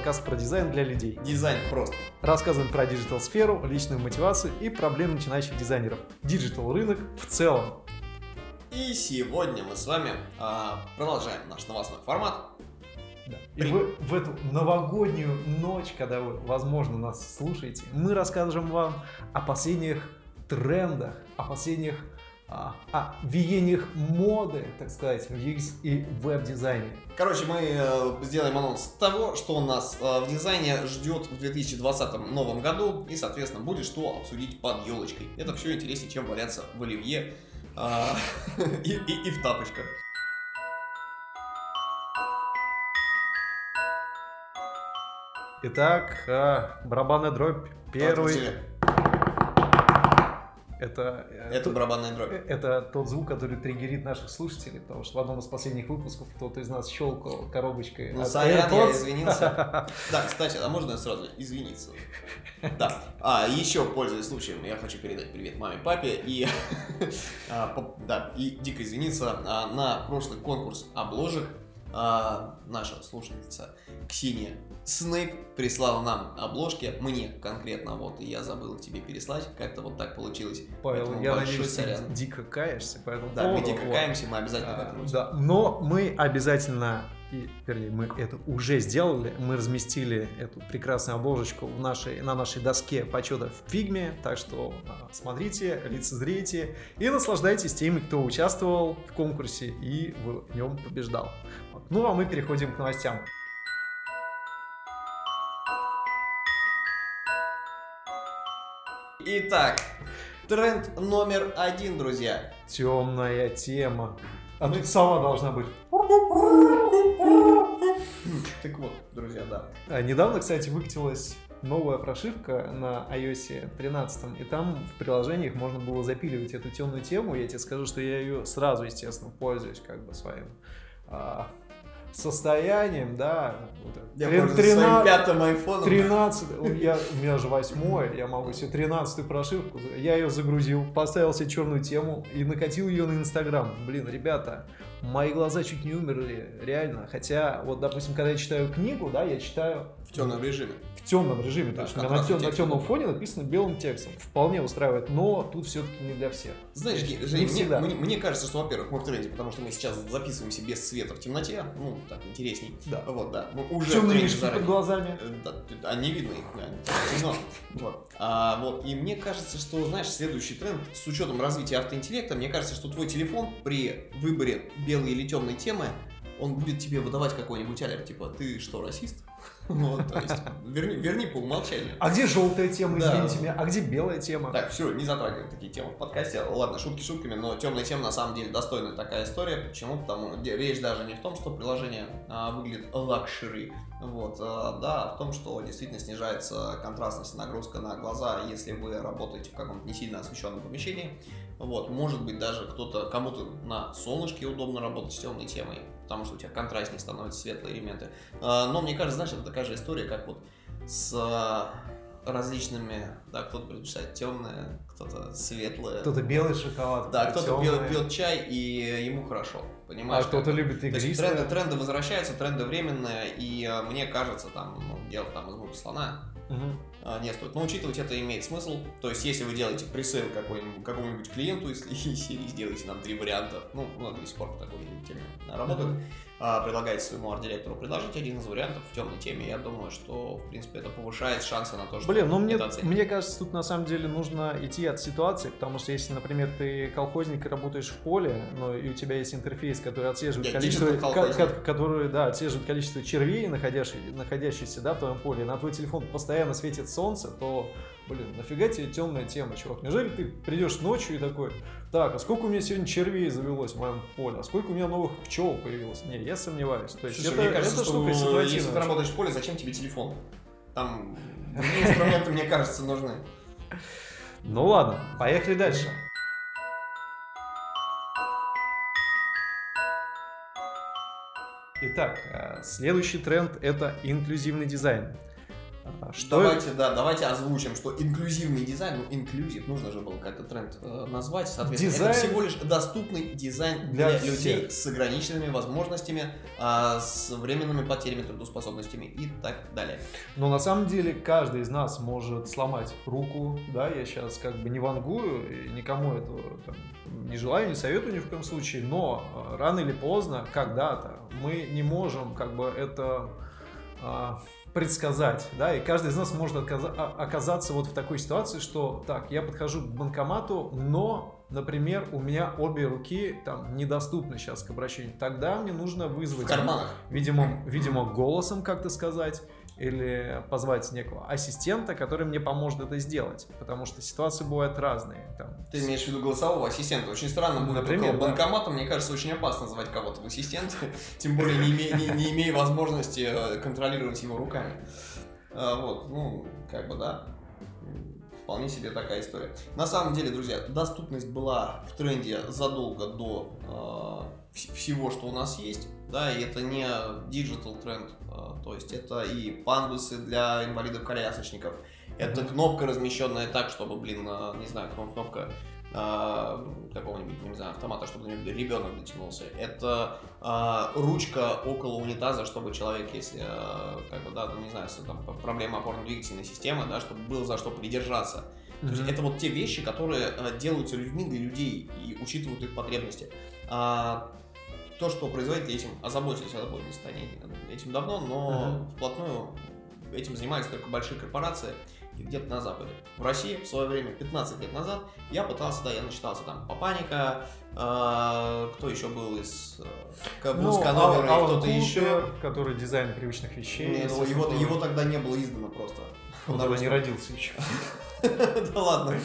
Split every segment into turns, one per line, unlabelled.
подкаст про дизайн для людей.
Дизайн просто.
Рассказываем про digital-сферу, личную мотивацию и проблемы начинающих дизайнеров. Digital-рынок в целом.
И сегодня мы с вами а, продолжаем наш новостной формат.
Да. И в, в эту новогоднюю ночь, когда вы, возможно, нас слушаете, мы расскажем вам о последних трендах, о последних а, веяниях моды, так сказать, в UX и веб-дизайне.
Короче, мы э, сделаем анонс того, что нас э, в дизайне ждет в 2020 новом году, и, соответственно, будет что обсудить под елочкой. Это все интереснее, чем валяться в оливье э, и, и, и в тапочках.
Итак, э, барабанная дробь. Первый. Это, э,
Это
то-
барабанная дробь.
э, это тот звук, который триггерит наших слушателей, потому что в одном из последних выпусков кто-то из нас щелкал коробочкой.
Ну, сорян, я извинился. Да, кстати, а можно сразу извиниться? Да. А, еще, пользуясь случаем, я хочу передать привет маме, папе и, а, да, и дико извиниться. А, На прошлый конкурс обложек а, наша слушательница Ксения Снейп прислала нам обложки, мне конкретно, вот, и я забыл тебе переслать, как-то вот так получилось.
Павел,
Поэтому
я надеюсь, ты
сорян.
дико каешься по этому
Да, мы
поводу.
дико
Вот.
каемся, мы обязательно
А,
как-нибудь.
Да, но мы обязательно, и, вернее, мы это уже сделали, мы разместили эту прекрасную обложечку в нашей, на нашей доске почета в Фигме, так что а, смотрите, лицезрите и наслаждайтесь теми, кто участвовал в конкурсе и в нем побеждал. Ну а мы переходим к новостям.
Итак, тренд номер один, друзья.
Темная тема. А
Мы-
тут сова должна быть.
Так вот, друзья, да.
А, Недавно, кстати, выкатилась новая прошивка на iOS 13, и там в приложениях можно было запиливать эту темную тему. Я тебе скажу, что я ее сразу, естественно, пользуюсь как бы своим а, состоянием, да.
Я
Трин-
пользуюсь своим
трина-
пятым айфоном.
13, у меня, у меня же восьмой, я могу себе 13 прошивку, я ее загрузил, поставил себе черную тему и накатил ее на Инстаграм. Блин, ребята, мои глаза чуть не умерли, реально. Хотя, вот, допустим, когда я читаю книгу, да, я читаю
В темном режиме.
В темном режиме, то
Да,
есть у меня на, тем- на темном фоне написано белым текстом. Вполне устраивает, но тут все-таки не для всех.
Знаешь, не,
не
мне,
всегда.
мне- мне кажется, что, во-первых, мы в тренде, потому что мы сейчас записываемся без света в темноте. Ну, так интересней.
Да.
Вот, да. Мы уже в
Темные мешки под
заранее.
глазами.
Э, Да, т- а не видно их, да, темно. Вот. А, вот. И мне кажется, что, знаешь, следующий тренд, с учетом развития автоинтеллекта, мне кажется, что твой телефон при выборе белой или темной темы, он будет тебе выдавать какой-нибудь алерт, типа, ты что, расист? Вот, то есть, верни, верни по умолчанию.
А где желтая тема,
Да.
извините меня? А где белая тема?
Так, все, не затрагиваем такие темы в подкасте. Ладно, шутки шутками, но темная тема на самом деле достойная такая история. Почему? Потому что речь даже не в том, что приложение а, выглядит luxury, вот, а, да, в том, что действительно снижается контрастность нагрузка на глаза, если вы работаете в каком-то не сильно освещенном помещении. Вот, может быть, даже кто-то, кому-то на солнышке удобно работать с темной темой, потому что у тебя контрастнее становятся светлые элементы. А, Но мне кажется, знаешь, это такая же история, как вот с а, различными, да, кто-то предпочитает темное, кто-то светлое.
Кто-то белый шоколад,
Да, кто-то пьет,
тёмный.
пьет чай и ему хорошо,
а
понимаешь?
кто-то
как бы.
любит игристое.
тренды, тренды возвращаются, тренды временные, и э, мне кажется, там, ну, делать там из муки слона
Мгм.
А, не стоит. Но учитывать это имеет смысл. То есть, если вы делаете пресейл какому-нибудь клиенту из, серии, сделайте нам три варианта, ну, много до сих пор по такой теме работают,
Мгм.
А, предлагаете своему арт-директору предложить один из вариантов в темной теме. Я думаю, что, в принципе, это повышает шансы на то, что
Блин, ну мне, мне кажется, тут на самом деле нужно идти от ситуации, потому что если, например, ты колхозник и работаешь в поле, но и у тебя есть интерфейс, который отслеживает
Я
количество, ко- который, да, отслеживает количество червей, находящих- находящихся, да, в твоем поле, на твой телефон постоянно светит солнце, то, блин, нафига тебе темная тема, чувак? Неужели ты придешь ночью и такой, так, а сколько у меня сегодня червей завелось в моем поле, а сколько у меня новых пчел появилось? Не, я сомневаюсь. То есть
Слушай,
это,
мне кажется,
эта
что
штука
если ты работаешь в поле, зачем тебе телефон? Там инструменты, мне кажется, нужны.
Ну ладно, поехали дальше. Итак, э, следующий тренд это инклюзивный дизайн. А, что
давайте, да, давайте озвучим, что инклюзивный дизайн, ну, инклюзив, нужно же было как-то тренд э, назвать, соответственно,
Дизайн
это всего лишь доступный дизайн
для
для,
всех.
людей с ограниченными возможностями, а, с временными потерями трудоспособностями и так далее.
Но на самом деле каждый из нас может сломать руку, да, я сейчас как бы не вангую, и никому этого там, не желаю, не советую ни в коем случае, но э, рано или поздно, когда-то, мы не можем как бы это предсказать, да, и каждый из нас может а- оказаться вот в такой ситуации, что так, я подхожу к банкомату, но, например, у меня обе руки там недоступны сейчас к обращению, тогда мне нужно вызвать видимо, видимо, голосом как-то сказать или позвать некого ассистента, который мне поможет это сделать, потому что ситуации бывают разные. Там,
Ты имеешь в виду голосового ассистента. Очень странно будет
Например,
около
да.
банкомата. Мне кажется, очень опасно звать кого-то в ассистент, тем более не имея, не, не имея возможности э, контролировать его руками. А, Вот, ну, как бы, да. Вполне себе такая история. На самом деле, друзья, доступность была в тренде задолго до э, вс- всего, что у нас есть. Да, и это не digital тренд, э, то есть это и пандусы для инвалидов-колясочников, это кнопка, размещенная так, чтобы, блин, э, не знаю, кнопка э, какого-нибудь, не знаю, автомата, чтобы до ребенок дотянулся. Это э, ручка около унитаза, чтобы человек, если, э, как бы, да, не знаю, если там проблема опорно-двигательной системы, да, чтобы было за что придержаться. То есть это вот те вещи, которые э, делаются людьми для людей и учитывают их потребности. А, то, что производители этим озаботились, озаботились они этим давно, но
Мгм.
вплотную этим занимались только большие корпорации и где-то на Западе. В России в свое время, 15 лет назад, я пытался, да, я начитался там Папаника, а, кто еще был из э,
Ну,
Вудска
Ал-
Новера и кто-то еще.
Который дизайн привычных вещей.
Не, ну, его, его тогда не было издано просто.
Он тогда не родился еще.
Да ладно.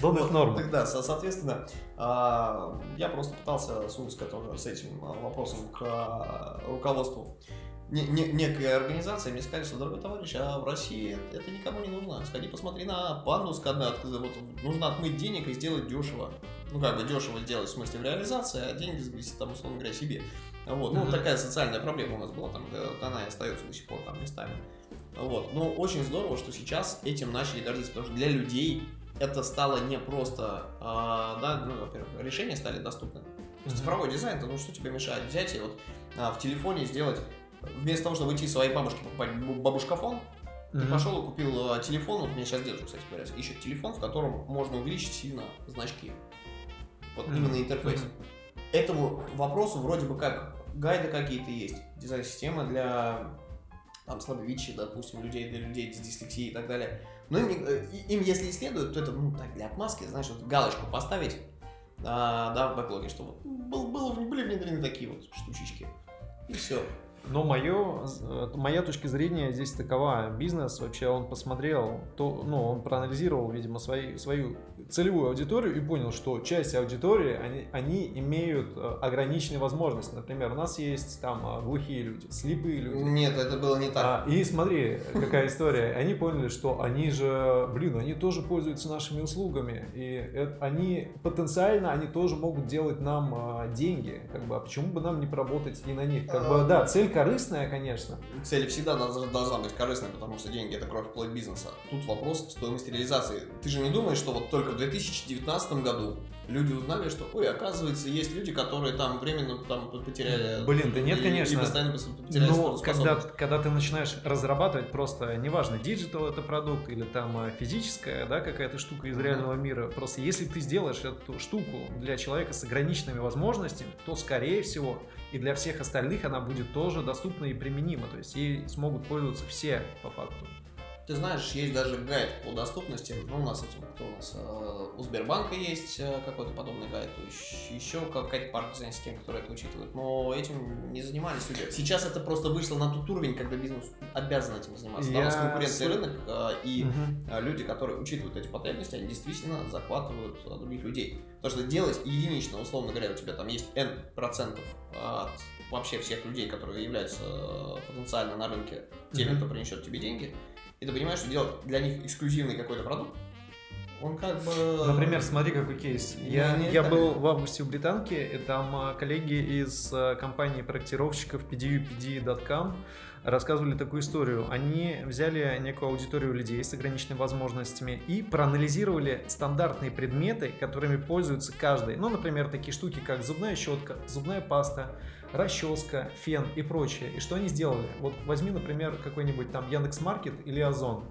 Дональд Норман.
Тогда, со- соответственно, а, я просто пытался сунуться с этим а, вопросом к а, руководству не- не- некой организации. Мне сказали, что, дорогой товарищ, а в России это никому не нужно. Сходи, посмотри на когда от- вот, нужно отмыть денег и сделать дешево. Ну, как бы дешево сделать, в смысле, в реализации, а деньги сгрести там, условно говоря, себе. Вот. Ну, такая социальная проблема у нас была, там, она и остается до сих пор там местами. Вот. Но очень здорово, что сейчас этим начали гордиться, потому что для людей это стало не просто, а, да, ну, во-первых, решения стали доступны. То есть. Цифровой дизайн, это ну что тебе мешает взять и вот а, в телефоне сделать, вместо того, чтобы идти своей бабушке покупать бу- бабушкафон, ты
Мгм.
пошел и купил а, телефон, вот у меня сейчас дедушка, кстати говоря, ищет телефон, в котором можно увеличить сильно значки. Вот
Мгм.
именно интерфейс.
Мгм.
Этому вопросу вроде бы как гайды какие-то есть, дизайн-система для там, слабовидящих, допустим, людей, для людей с дислексией и так далее. Но им, э, им если исследуют, то это, ну, так, для отмазки, знаешь, вот галочку поставить, а, да, в бэклоге, что вот был, было, были внедрены такие вот штучечки. И все.
Но мое, э, моя точка зрения здесь такова. Бизнес вообще, он посмотрел, то, ну, он проанализировал, видимо, свои, свою целевую аудиторию и понял, что часть аудитории, они, они имеют э, ограниченные возможности. Например, у нас есть там э, глухие люди, слепые люди.
Нет, это было не так.
А, и смотри, какая история. Они поняли, что они же, блин, они тоже пользуются нашими услугами. И это- они потенциально, они тоже могут делать нам деньги. Как бы, а почему бы нам не поработать и на них? Как бы, да, цель корыстная, конечно.
Цель всегда должна, быть корыстной, потому что деньги это кровь плоть бизнеса. Тут вопрос стоимости реализации. Ты же не думаешь, что вот только в 2019 году люди узнали, что, ой, оказывается, есть люди, которые там временно там потеряли...
Блин, да нет,
и-
конечно.
И постоянно потеряли
Но
способность.
когда, когда ты начинаешь разрабатывать просто, неважно, digital это продукт или там а, физическая, да, какая-то штука из
Мгм.
реального мира, просто если ты сделаешь эту штуку для человека с ограниченными возможностями, то, скорее всего, и для всех остальных она будет тоже доступна и применима, то есть ей смогут пользоваться все, по факту.
Ты знаешь, есть даже гайд по доступности. Ну, у нас этим, кто у нас? э, У Сбербанка есть э, какой-то подобный гайд, ещ- еще какая-то пара дизайн-систем, которая это учитывает. Но этим не занимались люди. Сейчас это просто вышло на тот уровень, когда бизнес обязан этим заниматься. Да, у нас
Я
конкуренция
с-
рынок, э, и а люди, которые учитывают эти потребности, они действительно захватывают других людей. Потому что делать единично, условно говоря, у тебя там есть N процентов от вообще всех людей, которые являются потенциально на рынке теми,
Мгм.
кто принесет тебе деньги, и ты понимаешь, что делать для них эксклюзивный какой-то продукт, он как бы...
Например, смотри, какой кейс. Я,
не
я
так.
был в августе в Британке, и там а, коллеги из а, компании проектировщиков pdupd.com рассказывали такую историю. Они взяли некую аудиторию людей с ограниченными возможностями и проанализировали стандартные предметы, которыми пользуется каждый. Ну, например, такие штуки, как зубная щетка, зубная паста, расческа, фен и прочее. И что они сделали? Вот возьми, например, какой-нибудь там Яндекс.Маркет или Озон.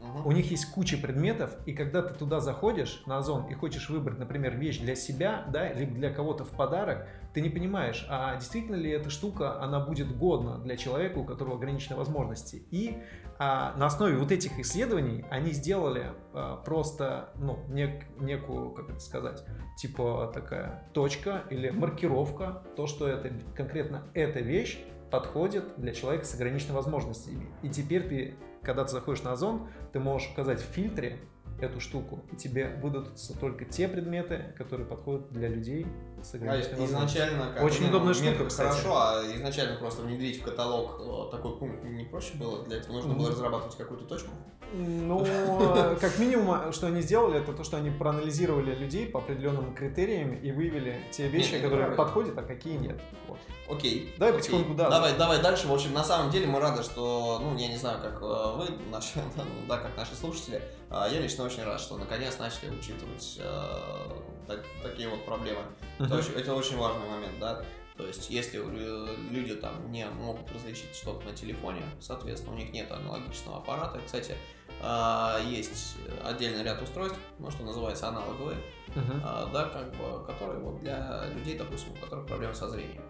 Мгм.
У них есть куча предметов, и когда ты туда заходишь на Озон и хочешь выбрать, например, вещь для себя, да, либо для кого-то в подарок, ты не понимаешь, а действительно ли эта штука, она будет годна для человека, у которого ограничены возможности. И а, на основе вот этих исследований они сделали а, просто, ну, нек- некую, как это сказать, типа такая точка или маркировка, то, что это конкретно эта вещь подходит для человека с ограниченными возможностями. И теперь ты, когда ты заходишь на Озон, ты можешь указать в фильтре эту штуку, и тебе выдадутся только те предметы, которые подходят для людей с
А
ограниченными возможностями.
изначально как
Очень
бы,
удобная штука, кстати.
Хорошо, а изначально просто внедрить в каталог э, такой пункт не проще было? Для этого нужно было
Мгм.
разрабатывать какую-то точку?
Ну, э, как минимум, что они сделали, это то, что они проанализировали людей по определенным критериям и выявили те вещи,
это
которые подходят, а какие нет. Вот.
Окей.
Давай
окей.
потихоньку, да.
Давай, давай дальше. В общем, на самом деле мы рады, что, ну, я не знаю, как э, вы, наши, ну, да, как наши слушатели, а я лично очень рад, что наконец начали учитывать э, так- такие вот проблемы. Это, очень, это очень важный момент, да. То есть, если э, люди там не могут различить что-то на телефоне, соответственно, у них нет аналогичного аппарата. Кстати, есть отдельный ряд устройств, ну, что называется аналоговые, а, да, как бы, которые вот для людей, допустим, у которых проблемы со зрением.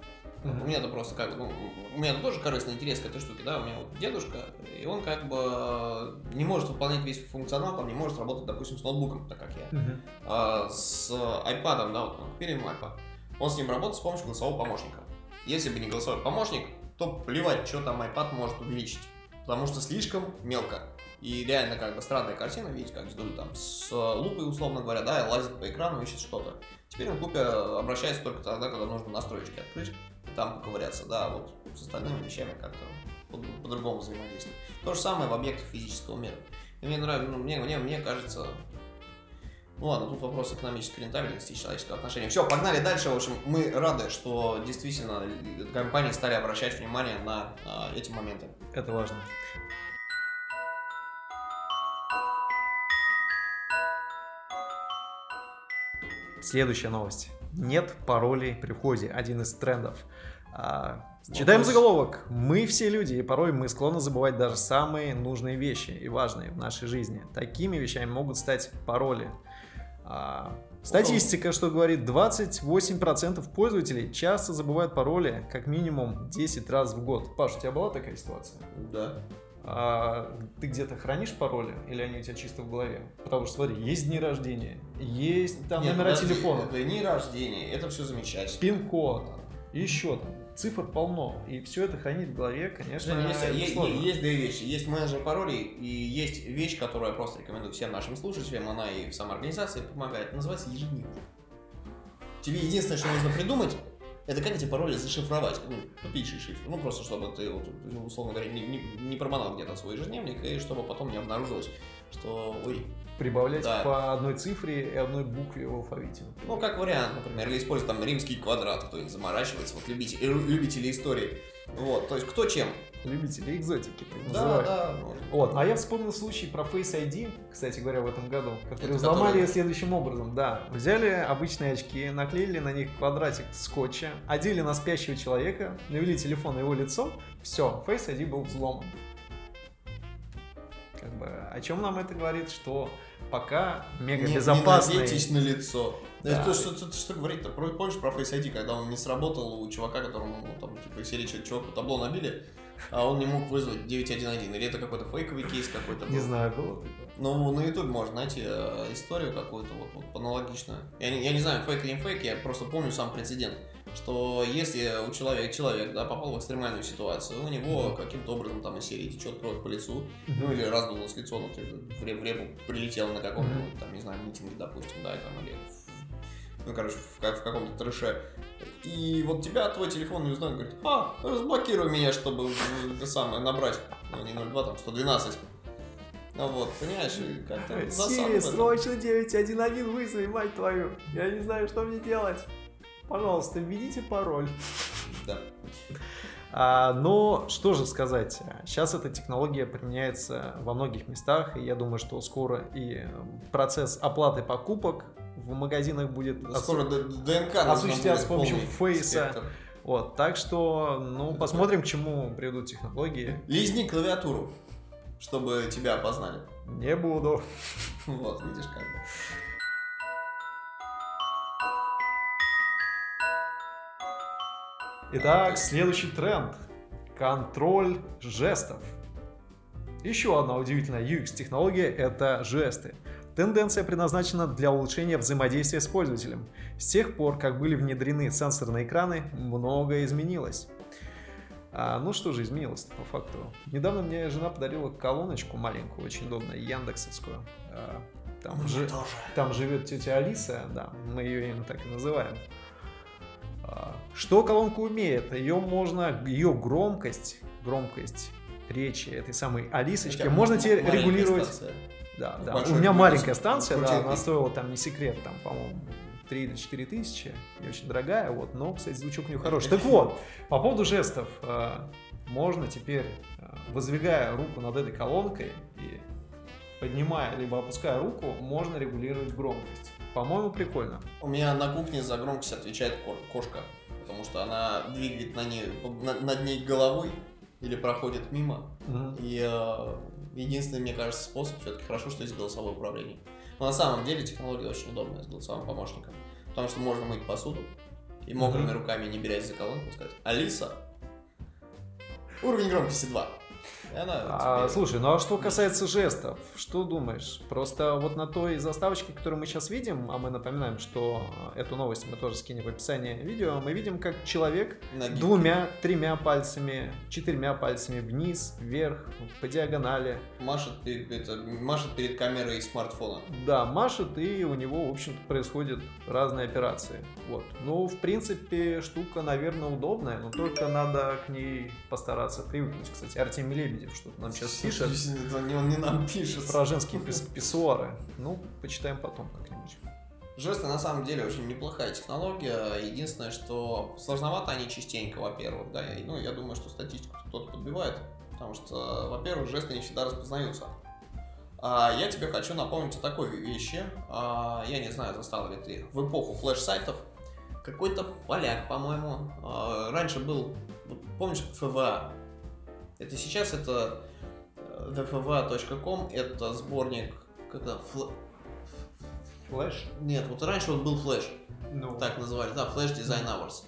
Мгм.
У меня это просто как ну, у меня тоже корыстный интерес к этой штуке, да, у меня вот дедушка, и он как бы не может выполнять весь функционал, там не может работать, допустим, с ноутбуком, так как я.
Мгм.
А, с iPad, да, вот мы купили ему iPad, он с ним работает с помощью голосового помощника. Если бы не голосовой помощник, то плевать, что там iPad может увеличить, потому что слишком мелко. И реально как бы странная картина, видите, как дедуль там с лупой, условно говоря, да, лазит по экрану, ищет что-то. Теперь он лупе обращается только тогда, когда нужно настроечки открыть и там поковыряться, да, вот с остальными вещами как-то по- по-другому взаимодействовать. То же самое в объектах физического мира. И мне нравится, ну, мне, мне, мне кажется, ну ладно, тут вопрос экономической рентабельности и человеческого отношения. Все, погнали дальше. В общем, мы рады, что действительно компании стали обращать внимание на а, эти моменты.
Это важно. Следующая новость. Нет паролей при входе. Один из трендов. А, читаем заголовок. Мы все люди, и порой мы склонны забывать даже самые нужные вещи и важные в нашей жизни. Такими вещами могут стать пароли. А, статистика, что говорит, 28% пользователей часто забывают пароли как минимум 10 раз в год. Паш, у тебя была такая ситуация?
Да.
А ты где-то хранишь пароли или они у тебя чисто в голове? Потому что смотри, есть дни рождения, есть там
Нет,
номера
подожди,
телефона,
Это дни рождения, это все замечательно.
пин-код, еще там цифр полно, и все это хранить в голове, конечно,
Жень, есть, есть-
сложно.
есть две вещи. Есть менеджер паролей и есть вещь, которую я просто рекомендую всем нашим слушателям, она и в самоорганизации помогает. Называется ежедневник. Тебе единственное, что нужно придумать, это как эти пароли зашифровать. Ну, тупейший шифр. Ну, просто чтобы ты, вот, ну, условно говоря, не, не, не проманал где-то свой ежедневник, и чтобы потом не обнаружилось, что, ой,
Прибавлять
Да.
по одной цифре и одной букве в алфавите.
Ну, как вариант, например, или использовать там римский квадрат, кто-нибудь заморачивается, вот любители, любители истории. Вот, то есть кто чем.
Любители экзотики, так
Да,
называют.
да. можно.
Вот, а я вспомнил случай про Face ID, кстати говоря, в этом году, который
Это
взломали
который-
следующим образом. Да, взяли обычные очки, наклеили на них квадратик скотча, одели на спящего человека, навели телефон на его лицо, все, Face ID был взломан. Как бы, о чем нам это говорит, что пока мега
Не-
безопасный...
Не надейтесь на лицо.
Да.
Это что, что, что говорить-то? Про- Помнишь про Face ID, когда он не сработал у чувака, которому ну, там, типа, серии чуваку табло набили, а он не мог вызвать 911? Или это какой-то фейковый кейс какой-то был?
Не знаю, было такое.
Ну, на YouTube можно найти э, историю какую-то вот, вот аналогичную. Я не, я не знаю, фейк или не фейк, я просто помню сам прецедент, что если у человека, человек да, попал в экстремальную ситуацию, у него каким-то образом там из серии течет кровь по лицу, ну или раздулось лицо, ну, ты в, реп- в репу прилетело на каком-нибудь, там, не знаю, митинге, допустим, да, там, или в- ну, короче, в, в каком-то трэше. И вот тебя твой телефон не узнает, говорит, а, разблокируй меня, чтобы э, это самое набрать, ну, не 02, там, 112. Вот, понимаешь, как-то
Сири, срочно 911 вызови, мать твою. Я не знаю, что мне делать. Пожалуйста, введите пароль.
Да.
А, но что же сказать, сейчас эта технология применяется во многих местах, и я думаю, что скоро и процесс оплаты покупок в магазинах будет
Ну,
осу-
Скоро Д- ДНК
осуществляться с помощью фейса.
спектр.
Вот, так что, ну, посмотрим, к чему приведут технологии.
Лизни клавиатуру, чтобы тебя опознали.
Не буду.
Вот, видишь как.
Итак, следующий тренд. Контроль жестов. Еще одна удивительная UX-технология – это жесты. Тенденция предназначена для улучшения взаимодействия с пользователем. С тех пор, как были внедрены сенсорные экраны, многое изменилось. А, ну что же изменилось по факту? Недавно мне жена подарила колоночку маленькую, очень удобную, яндексовскую. А, там,
Мне
же- там живет тетя Алиса, да, мы ее именно так и называем. Что колонка умеет? Ее можно, ее громкость, громкость речи этой самой Алисочки, можно теперь регулировать.
станция.
Да,
Ну,
да. У меня маленькая станция, да, она стоила там не секрет, там, по-моему, 3 или 4 тысячи, не очень дорогая, вот, но, кстати, звучок у нее хороший. Так вот, по поводу жестов, э, можно теперь, э, воздвигая руку над этой колонкой и поднимая либо опуская руку, можно регулировать громкость. По-моему, прикольно.
У меня на кухне за громкость отвечает ко- кошка, потому что она двигает на ней, на- над ней головой или проходит мимо. И э, единственный, мне кажется, способ все-таки хорошо, что есть голосовое управление. Но на самом деле технология очень удобная с голосовым помощником. Потому что можно мыть посуду и мокрыми
Мгм.
руками, не берясь за колонку, сказать «Алиса, уровень громкости 2». И она
А,
тебе-
слушай, ну а что касается жестов, что думаешь? Просто вот на той заставочке, которую мы сейчас видим, а мы напоминаем, что эту новость мы тоже скинем в описании видео, мы видим, как человек
ноги.
двумя, тремя пальцами, четырьмя пальцами вниз, вверх, по диагонали,
Машет, перед- это, машет перед камерой смартфона.
да, машет, и у него, в общем-то, происходят разные операции. Вот. Ну, в принципе, штука, наверное, удобная, но только надо к ней постараться привыкнуть. Кстати, Артемий Лебедев что-то нам сейчас пишет.
Он не нам пишет.
Про женские пис- писсуары. Ну, почитаем потом как-нибудь.
Жесты на самом деле очень неплохая технология. Единственное, что сложновато они частенько, во-первых, да. и, Ну, я думаю, что статистику кто-то подбивает. Потому что, во-первых, жесты не всегда распознаются. А я тебе хочу напомнить о такой вещи. А, я не знаю, застал ли ты в эпоху флеш-сайтов. Какой-то поляк, по-моему. а, раньше был, помнишь, ФВА. Это сейчас это э, thefva.com, это сборник, когда фл-
Флэш?
нет, вот раньше вот был флеш,
Ну,
так называли, да, Flash Design Hours.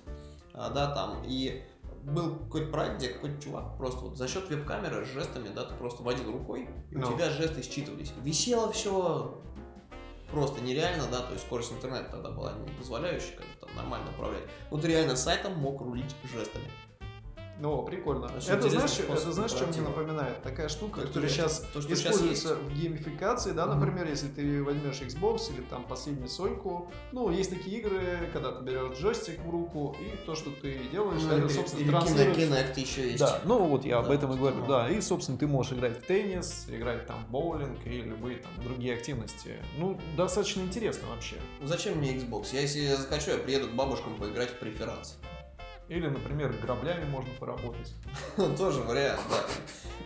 А, да, там, и был какой-то проект, где какой-то чувак просто вот за счет веб-камеры с жестами, да, ты просто водил рукой, и
Ну.
у тебя жесты считывались. Висело все просто нереально, да, то есть скорость интернета тогда была не позволяющая как-то там нормально управлять. Вот реально сайтом мог рулить жестами.
Ну, прикольно.
Очень
Это знаешь, это знаешь, что мне напоминает? Такая штука,
То,
которая сейчас
то, что сейчас
используется в геймификации, да, например, если ты возьмешь Xbox или там последнюю Сойку, ну, есть такие игры, когда ты берешь джойстик в руку, и то, что ты делаешь,
Ну,
это, собственно,
или
транслируется.
Kinect еще есть.
Да, ну вот я об
Да,
этом и говорю,
ну.
да. И, собственно, ты можешь играть в теннис, играть там в боулинг и любые там другие активности. Ну, достаточно интересно вообще.
Ну, Зачем мне Xbox? Я если я захочу, я приеду к бабушкам поиграть в преферанс.
Или, например, граблями можно поработать.
Тоже вариант, да.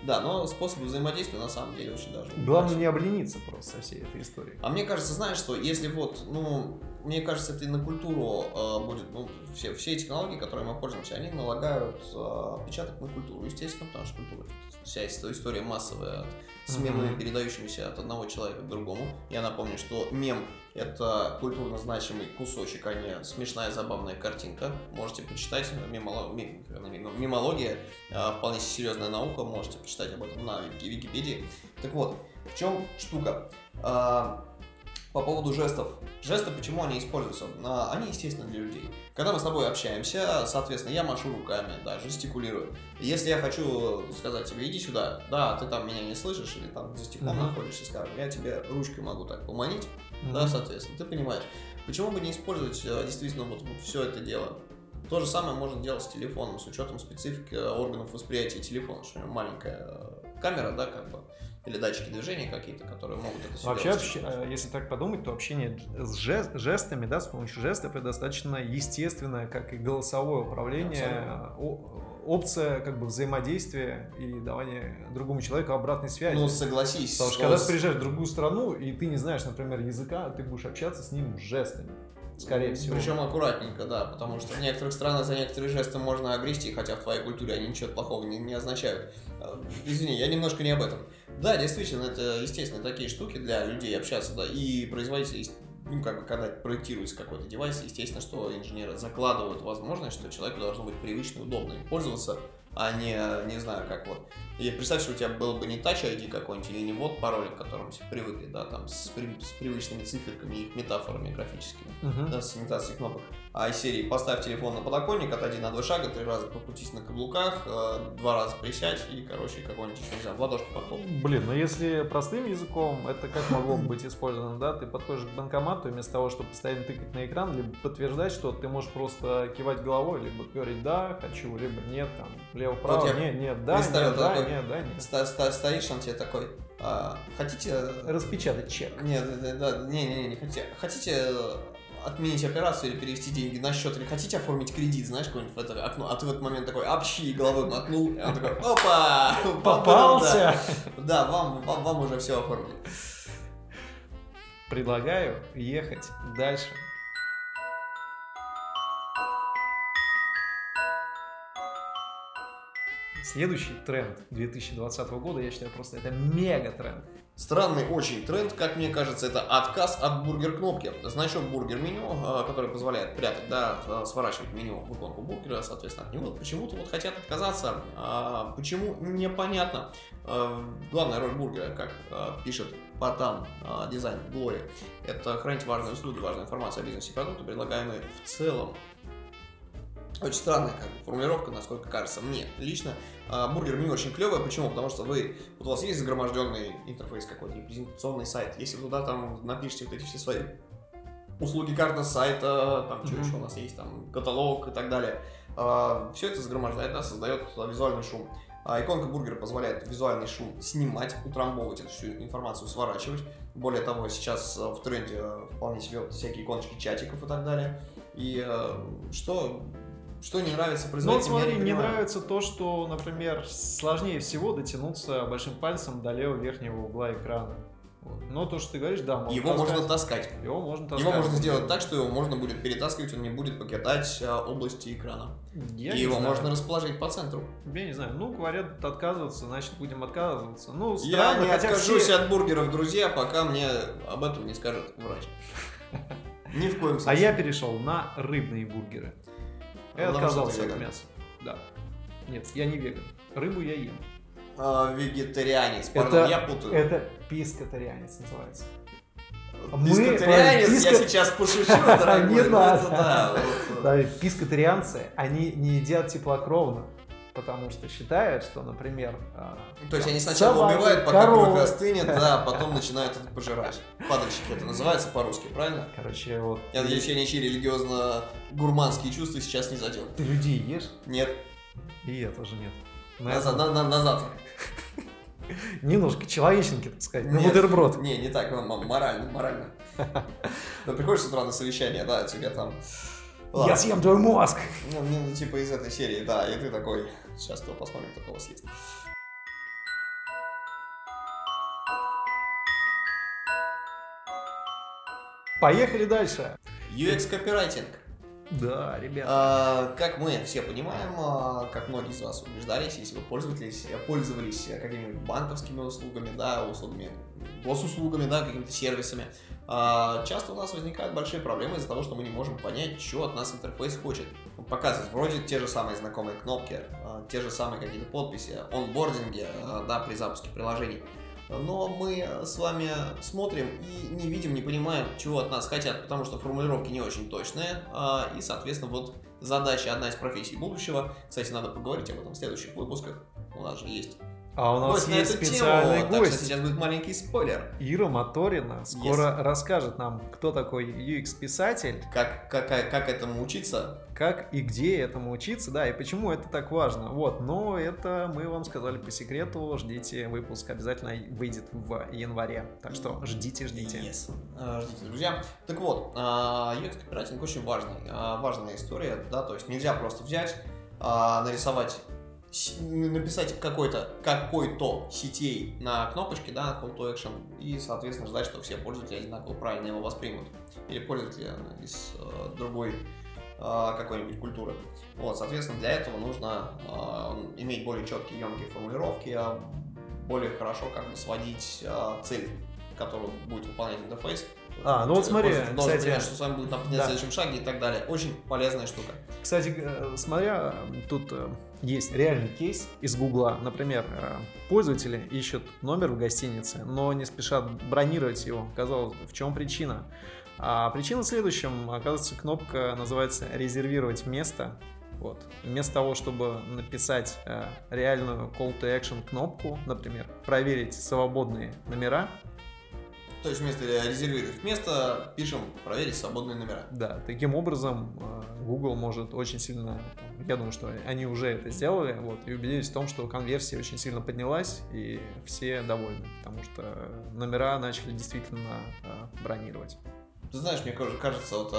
Да, но способы взаимодействия на самом деле очень даже.
Главное не облениться просто со всей этой историей.
А мне кажется, знаешь, что если вот, ну, мне кажется, это и на культуру э, будет, ну, все, все технологии, которые мы пользуемся, они налагают э, отпечаток на культуру, естественно, потому что культура, вся история массовая, с мемами,
Мгм.
передающимися от одного человека к другому. Я напомню, что мем — это культурно значимый кусочек, а не смешная забавная картинка. Можете почитать, мемоло- мем- мем- мемология, э, вполне серьезная наука, можете почитать об этом на Вики- Википедии. Так вот, в чем штука? По поводу жестов. Жесты, почему они используются? Они, естественно, для людей. Когда мы с тобой общаемся, соответственно, я машу руками, да, жестикулирую. Если я хочу сказать тебе, иди сюда, да, ты там меня не слышишь, или там за стеклом
Мгм.
находишься, скажем, я тебе ручкой могу так поманить,
Мгм.
да, соответственно, ты понимаешь. Почему бы не использовать э, действительно вот, все это дело? То же самое можно делать с телефоном, с учетом специфики органов восприятия телефона, что у него маленькая э, камера, да, как бы. или датчики движения какие-то, которые могут это все
Вообще, общ- э, если так подумать, то общение с жест- жестами, да, с помощью жестов, это достаточно естественное, как и голосовое управление, опция как бы взаимодействия и давания другому человеку обратной связи.
Ну, согласись.
Потому что когда ты приезжаешь в другую страну, и ты не знаешь, например, языка, ты будешь общаться с ним жестами, скорее всего.
Причем аккуратненько, да, потому что в некоторых странах за некоторые жесты можно огрести, хотя в твоей культуре они ничего плохого не, не означают. Э, Извини, я немножко не об этом. Да, действительно, это, естественно, такие штуки для людей общаться, да, и производители, ну, как бы, когда проектируется какой-то девайс, естественно, что инженеры закладывают возможность, что человеку должно быть привычно и удобно им пользоваться, а не, не знаю, как вот. И представь, что у тебя был бы не Touch ID какой-нибудь или не вот пароль, к которому все привыкли, да, там, с, при- с привычными циферками и их метафорами графическими
Мгм.
да, с имитацией кнопок. А из серии поставь телефон на подоконник, отойди на два шага, три раза покрутись на каблуках, э, два раза присядь и, короче, какой-нибудь еще, не знаю, в ладошку похлопай.
Блин, ну если простым языком, это как могло бы быть использовано, да? Ты подходишь к банкомату, и вместо того, чтобы постоянно тыкать на экран, либо подтверждать, что ты можешь просто кивать головой, либо говорить «да, хочу», либо «нет», там, лево-право,
Вот
нет, нет, да, нет, да,
такой-
нет, да, нет.
Ста- ста- Стоишь, он тебе такой, а, хотите...
Распечатать чек.
Нет, да, да, да, не, не, не, не хотите, хотите э, отменить операцию или перевести деньги на счет, или хотите оформить кредит, знаешь, какое-нибудь в это окно, а ты в этот момент такой, общи, головой мотнул, и он такой, опа!
Попался!
Да, вам, вам, вам уже все оформили.
Предлагаю ехать дальше. Следующий тренд 2020 года, я считаю, просто это мега тренд.
Странный очень тренд, как мне кажется, это отказ от бургер-кнопки. Значок бургер-меню, э, который позволяет прятать, да, э, сворачивать меню в иконку бургера, соответственно, от него почему-то вот хотят отказаться. А Почему? Непонятно. Главная роль бургера, как пишет Патан дизайн Глори, это хранить важные услуги, важную информацию о бизнесе и продукте, предлагаемые в целом. Очень странная как бы, формулировка, насколько кажется мне лично. А, бургер меню очень клевое. Почему? Потому что вы, вот у вас есть загроможденный интерфейс какой-то, презентационный сайт. Если вы туда там напишите вот эти все свои услуги карта сайта, там что
Мгм.
еще у нас есть, там каталог и так далее. все это загромождает, да, создает а, визуальный шум. А иконка бургера позволяет визуальный шум снимать, утрамбовывать эту всю информацию, сворачивать. Более того, сейчас а, в тренде а, вполне себе вот всякие иконочки чатиков и так далее. И а, что, что не нравится
Ну вот
производителям, я
смотри,
не
нравится то, что, например, сложнее всего дотянуться большим пальцем до левого верхнего угла экрана. Вот. Но то, что ты говоришь, да, можно
Его можно
таскать.
таскать.
Его можно таскать.
Его можно сделать так, что его можно будет перетаскивать, он не будет покидать а, области экрана.
Я
и его
знаю.
можно расположить по центру.
Я не знаю. Ну, говорят, отказываться, значит, будем отказываться. Ну,
Я
странно,
не
хотя
откажусь
все-
от бургеров, друзья, пока мне об этом не скажет врач. Ни в коем
А
случае.
я перешел на рыбные бургеры. Я
Потому
отказался от мяса. Да. Нет, я не веган. Рыбу я ем.
А, вегетарианец, пардон,
Это-
я путаю.
Это пискотарианец называется.
Пискотарианец, я
писко-
сейчас пошучу, дорогой.
Не
но
надо.
Да,
пискотарианцы, они не едят теплокровно. Потому что считают, что, например... а,
То есть они сначала убивают, пока
корова.
кровь остынет, да, а потом начинают это пожирать. Падальщики это называется по-русски, правильно?
Короче, вот...
Я надеюсь, я ничьи религиозно-гурманские чувства сейчас не задел.
Ты людей ешь?
Нет,
И я тоже нет. На
назад, на, на- назад.
Немножко человеченки, так сказать. На бутерброд.
Не, не так, морально, морально. Ну, приходишь с утра на совещание, да, тебе там... Ладно.
Я съем твой мозг!
Ну, ну, типа из этой серии, да, и ты такой, сейчас кто посмотрим, кто кого съест.
Поехали дальше.
UX копирайтинг.
Да, ребята.
А, Как мы все понимаем, а, как многие из вас убеждались, если вы пользовались, пользовались какими-нибудь банковскими услугами, да, услугами, госуслугами, да, какими-то сервисами, а, часто у нас возникают большие проблемы из-за того, что мы не можем понять, что от нас интерфейс хочет. Он показывает вроде те же самые знакомые кнопки, а, те же самые какие-то подписи, онбординги, а, да, при запуске приложений. Но мы с вами смотрим и не видим, не понимаем, чего от нас хотят, потому что формулировки не очень точные. а, И, соответственно, вот задача одна из профессий будущего. Кстати, надо поговорить об этом в следующих выпусках. У нас же есть
А у нас
гость
есть специальный
тему, так что
гость.
сейчас будет маленький спойлер.
Ира Моторина скоро расскажет нам, кто такой UX-писатель.
Как, как, как этому учиться,
как и где этому учиться, да, и почему это так важно. Вот, но это мы вам сказали по секрету, ждите, выпуск обязательно выйдет в январе. Так что ждите, ждите.
Yes. А, ждите, друзья. Так вот, UX копирайтинг очень важный, а, важная история, да, то есть нельзя просто взять, а, нарисовать написать какой-то какой-то сетей на кнопочке, да, call to action, и, соответственно, ждать, что все пользователи одинаково правильно его воспримут. Или пользователи из э, другой какой-нибудь культуры. Вот, соответственно, для этого нужно э, иметь более четкие, емкие формулировки, а более хорошо как бы сводить э, цель, которую будет выполнять интерфейс,
а, ну вот смотри,
кстати... Понимать, что с вами будет например, да. следующем шаге и так далее. Очень полезная штука.
Кстати, э, смотря, тут э, есть реальный кейс из Гугла. Например, э, пользователи ищут номер в гостинице, но не спешат бронировать его. Казалось бы, в чем причина? А причина в следующем. Оказывается, кнопка называется «Резервировать место». Вот. Вместо того, чтобы написать э, реальную call to action кнопку, например, проверить свободные номера,
то есть вместо резервировать место, пишем проверить свободные номера.
Да, таким образом э, Google может очень сильно, я думаю, что они уже это сделали, вот, и убедились в том, что конверсия очень сильно поднялась, и все довольны, потому что номера начали действительно э, бронировать.
Ты знаешь, мне кажется, вот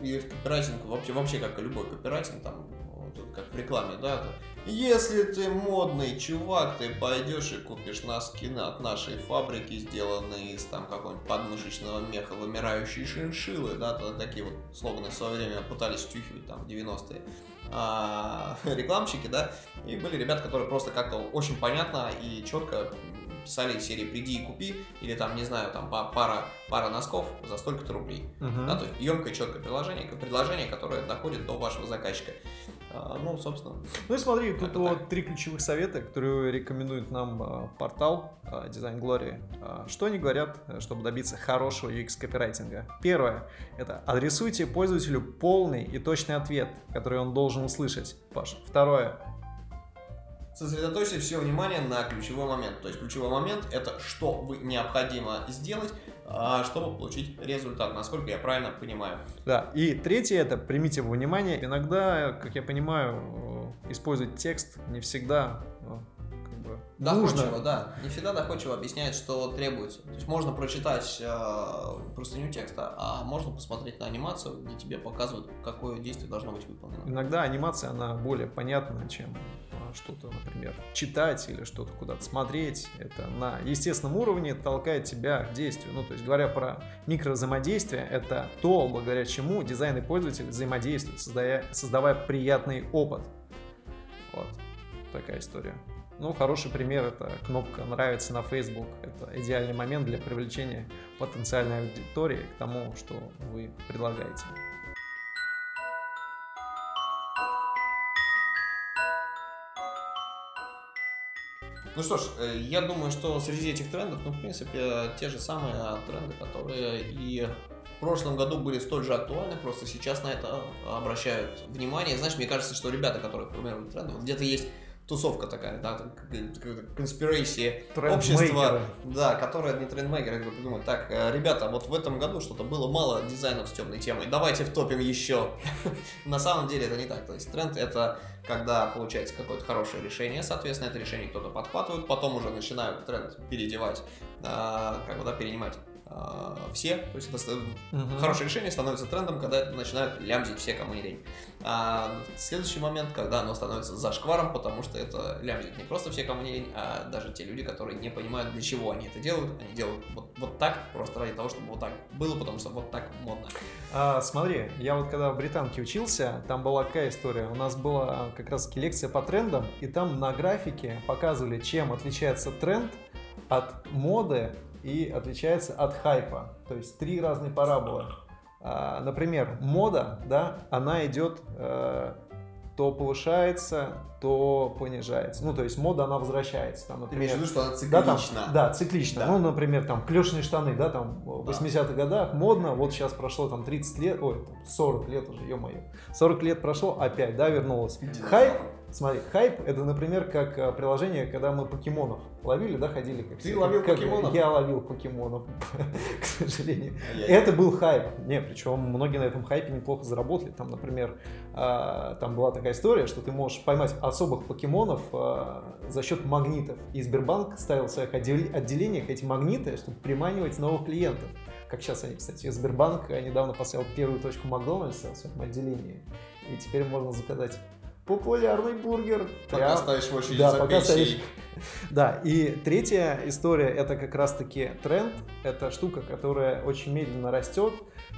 и копирайтинг вообще, вообще как и любой копирайтинг, там вот, как в рекламе, да, это, если ты модный чувак, ты пойдешь и купишь носки от нашей фабрики, сделанные из там какого-нибудь подмышечного меха, вымирающей шиншиллы, да, тогда такие вот слоганы в свое время пытались втюхивать там в 90-е а, рекламщики, да, и были ребята, которые просто как-то очень понятно и четко писали серии «Приди и купи», или там, не знаю, там пара, пара носков за столько-то рублей. Uh-huh. Да, то есть емкое, четкое предложение, предложение, которое доходит до вашего заказчика. А, ну, собственно.
Ну и смотри, тут вот так. три ключевых совета, которые рекомендует нам а, портал а, Design Glory. Что они говорят, чтобы добиться хорошего UX-копирайтинга? Первое – это адресуйте пользователю полный и точный ответ, который он должен услышать, Паш. Второе
сосредоточьте все внимание на ключевой момент. То есть ключевой момент это что вы необходимо сделать, а, чтобы получить результат, насколько я правильно понимаю.
Да, и третье это примите во внимание. Иногда, как я понимаю, э, использовать текст не всегда э,
Доходчиво, нужно. да. Не всегда доходчиво объясняет, что требуется. То есть можно прочитать э, простыню текста, а можно посмотреть на анимацию, где тебе показывают, какое действие должно быть выполнено.
Иногда анимация, она более понятна, чем что-то, например, читать или что-то куда-то смотреть. Это на естественном уровне толкает тебя к действию. Ну, то есть, говоря про микровзаимодействие, это то, благодаря чему дизайн и пользователь взаимодействуют, создавая, создавая приятный опыт. Вот такая история. Ну, хороший пример это кнопка «Нравится» на Facebook. Это идеальный момент для привлечения потенциальной аудитории к тому, что вы предлагаете.
Ну что ж, э, я думаю, что среди этих трендов, ну, в принципе, те же самые тренды, которые и в прошлом году были столь же актуальны, просто сейчас на это обращают внимание. Знаешь, мне кажется, что ребята, которые формируют тренды, вот где-то есть тусовка такая, да, конспирация общества, да, которая не трендмейкеры, как бы думают, так, э, ребята, вот в этом году что-то было мало дизайнов с темной темой, давайте втопим еще. На самом деле это не так, то есть тренд это когда получается какое-то хорошее решение, соответственно, это решение кто-то подхватывает, потом уже начинают тренд переодевать, а, как бы, да, перенимать все. То есть это угу. хорошее решение становится трендом, когда это начинают лямзить все, кому не лень. А следующий момент, когда оно становится зашкваром, потому что это лямзит не просто все, кому не лень, а даже те люди, которые не понимают, для чего они это делают. Они делают вот, вот так, просто ради того, чтобы вот так было, потому что вот так модно.
А, смотри, я вот когда в британке учился, там была какая история. У нас была как раз лекция по трендам, и там на графике показывали, чем отличается тренд от моды и отличается от хайпа. То есть три разные параболы. А, например, мода, да, она идет э, то повышается, то понижается. Ну, то есть мода, она возвращается. Там,
например, Ты имеешь в виду, что она циклична?
Да, там, да циклично. Да. Ну, например, там клешные штаны, да, там в 80-х годах модно, вот сейчас прошло там 30 лет, ой, 40 лет уже, ё-моё. 40 лет прошло, опять, да, вернулось. Хайп, Смотри, хайп это, например, как а, приложение, когда мы покемонов ловили, да, ходили. Как
Ты
все.
ловил
Как-
покемонов?
Я ловил покемонов, к сожалению.
Я-
Это был хайп. Не, причем многие на этом хайпе неплохо заработали. Там, например, а, там была такая история, что ты можешь поймать особых покемонов а, за счет магнитов. И Сбербанк ставил в своих отдел- отделениях эти магниты, чтобы приманивать новых клиентов. Как сейчас они, кстати, Сбербанк э, недавно поставил первую точку Макдональдса в своем отделении. И теперь можно заказать популярный бургер.
Пока
прям-
стоишь в очереди
да,
за
пока. Да, и третья история это как раз-таки тренд. Это штука, которая очень медленно растет,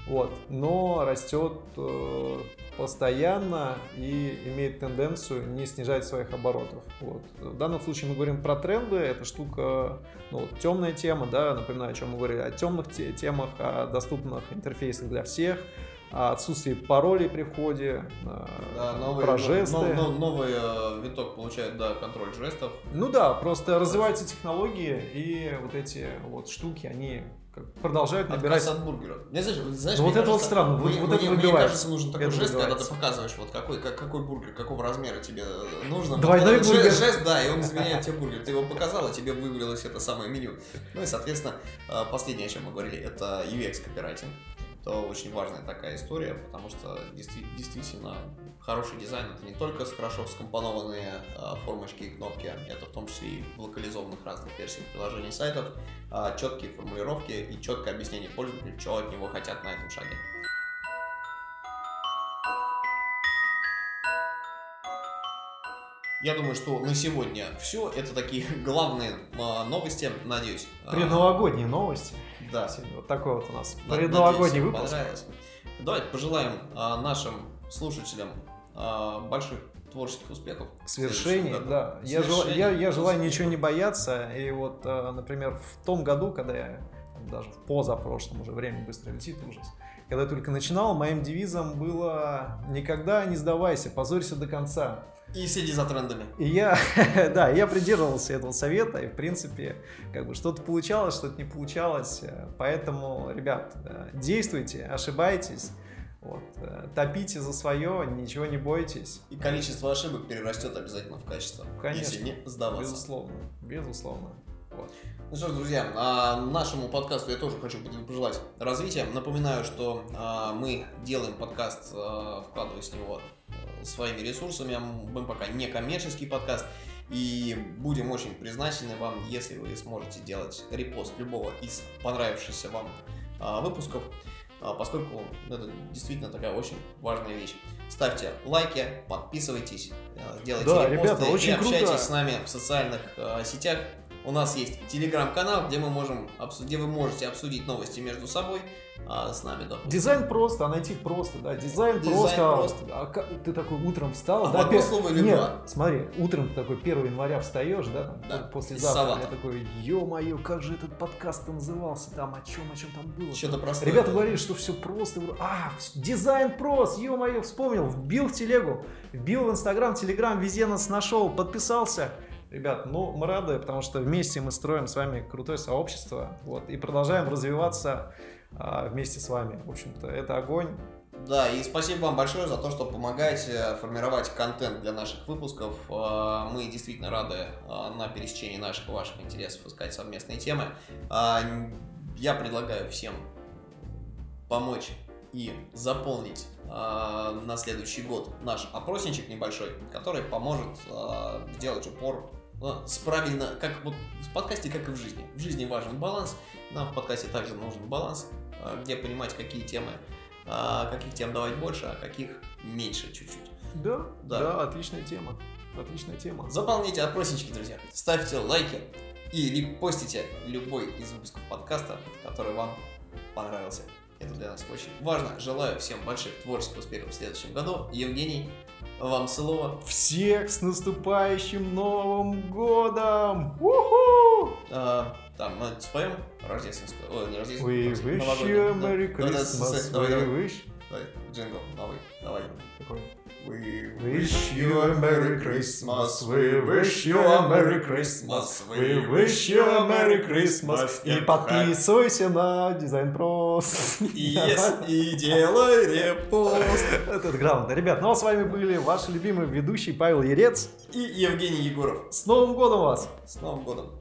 вот, но растет э, постоянно и имеет тенденцию не снижать своих оборотов. Вот. В данном случае мы говорим про тренды. Это штука, ну, темная тема, да, напоминаю, о чем мы говорили, о темных те- темах, о доступных интерфейсах для всех, о отсутствии паролей при входе, э,
Да, новый,
про жесты.
но- но- новый э, виток получает, да, контроль жестов.
Ну да, просто развиваются технологии, и вот эти вот штуки, они продолжают набирать...
Отказ от бургера. Не знаешь, вот знаешь,
Ну
мне
вот это вот странно, вот-
мне,
вот
мне-
это
мне
выбивается.
кажется, нужен такой
Это
жест, когда ты показываешь, вот какой, как, какой бургер, какого размера тебе э, нужно. Вот
Двойной
же-
бургер.
Жест, да, и он изменяет тебе бургер. Ты его показал, и тебе вывалилось это самое меню. Ну и, соответственно, последнее, о чем мы говорили, это UX копирайтинг. Это очень важная такая история, потому что действи- действительно хороший дизайн это не только хорошо скомпонованные э, формочки и кнопки, это в том числе и в локализованных разных версиях приложений сайтов, а, четкие формулировки и четкое объяснение пользователю, что от него хотят на этом шаге. Я думаю, что на сегодня все. Это такие главные а, новости, надеюсь. а,
Предновогодние новости.
Да.
Сегодня Вот такой вот у нас
На-
предновогодний выпуск.
понравилось. Давайте пожелаем а, нашим слушателям а, больших творческих успехов.
Свершений, да. Я, жел- я, я желаю
успехов.
ничего не бояться. И вот, э, например, в том году, когда я даже в позапрошлом уже время быстро летит ужас. Когда я только начинал, моим девизом было «Никогда не сдавайся, позорься до конца».
И следи за трендами.
И я, да, я придерживался этого совета, и в принципе, как бы что-то получалось, что-то не получалось. Поэтому, ребят, э, действуйте, ошибайтесь, вот, э, топите за свое, ничего не бойтесь.
И количество ошибок перерастет обязательно в качество.
Конечно.
Если не сдаваться.
Безусловно, безусловно. Вот.
Ну что ж, друзья, а, нашему подкасту я тоже хочу пожелать развития. Напоминаю, что а, мы делаем подкаст, а, вкладывая с него а, своими ресурсами. Мы пока не коммерческий подкаст. И будем очень признательны вам, если вы сможете делать репост любого из понравившихся вам выпусков, поскольку это действительно такая очень важная вещь. Ставьте лайки, подписывайтесь, а, делайте
Да,
репосты
ребята, очень
и общайтесь
круто.
с нами в социальных а, сетях. У нас есть телеграм-канал, где мы можем где вы можете обсудить новости между собой, а с нами, допустим.
Дизайн просто, а найти просто, да. Дизайн,
Дизайн
просто.
просто.
А как- ты такой утром встал,
А
да?
в одно
пе-
слово или
Нет,
два?
смотри, утром ты такой 1 января встаешь, да, там,
Да,
послезавтра,
из
я такой, ё-моё, как же этот подкаст назывался, там, о чем, о чем там было.
Что-то простое.
Ребята говорили, что все просто. А, дизайн прост, ё-моё, вспомнил, вбил в телегу, вбил в Инстаграм, Телеграм, везде нас нашел, подписался. Ребят, ну, мы рады, потому что вместе мы строим с вами крутое сообщество, вот, и продолжаем развиваться а, вместе с вами. В общем-то, это огонь.
Да, и спасибо вам большое за то, что помогаете формировать контент для наших выпусков. А, Мы действительно рады а, на пересечении наших и ваших интересов искать совместные темы. А, Я предлагаю всем помочь и заполнить на следующий год наш опросничек небольшой, который поможет сделать упор с правильно, как вот в подкасте, как и в жизни. В жизни важен баланс, нам в подкасте также нужен баланс, а, где понимать, какие темы а, каких тем давать больше, а каких меньше чуть-чуть.
Да,
Да.
да, отличная тема. Отличная тема.
Заполните опроснички, друзья. Ставьте лайки и репостите любой из выпусков подкаста, который вам понравился. Это для нас очень важно. Желаю всем больших творческих успехов в следующем году. Евгений, вам слово.
Всех с наступающим Новым Годом! Уху!
А, там мы споем рождественскую. Ой, не
We
рождественскую.
wish
новогоднюю.
you a. Merry Christmas.
давай,
We
давай.
wish...
Давай, джингл новый. Давай.
Какой?
We
Wish you a Merry Christmas, we wish you a Merry Christmas, we wish you a Merry Christmas. И подписывайся на Дизайн Прос.
И, и делай репост.
Это грамотно. Ребят, ну а с вами были ваши любимые ведущие Павел Ерец.
И Евгений Егоров.
С Новым годом вас!
С Новым годом.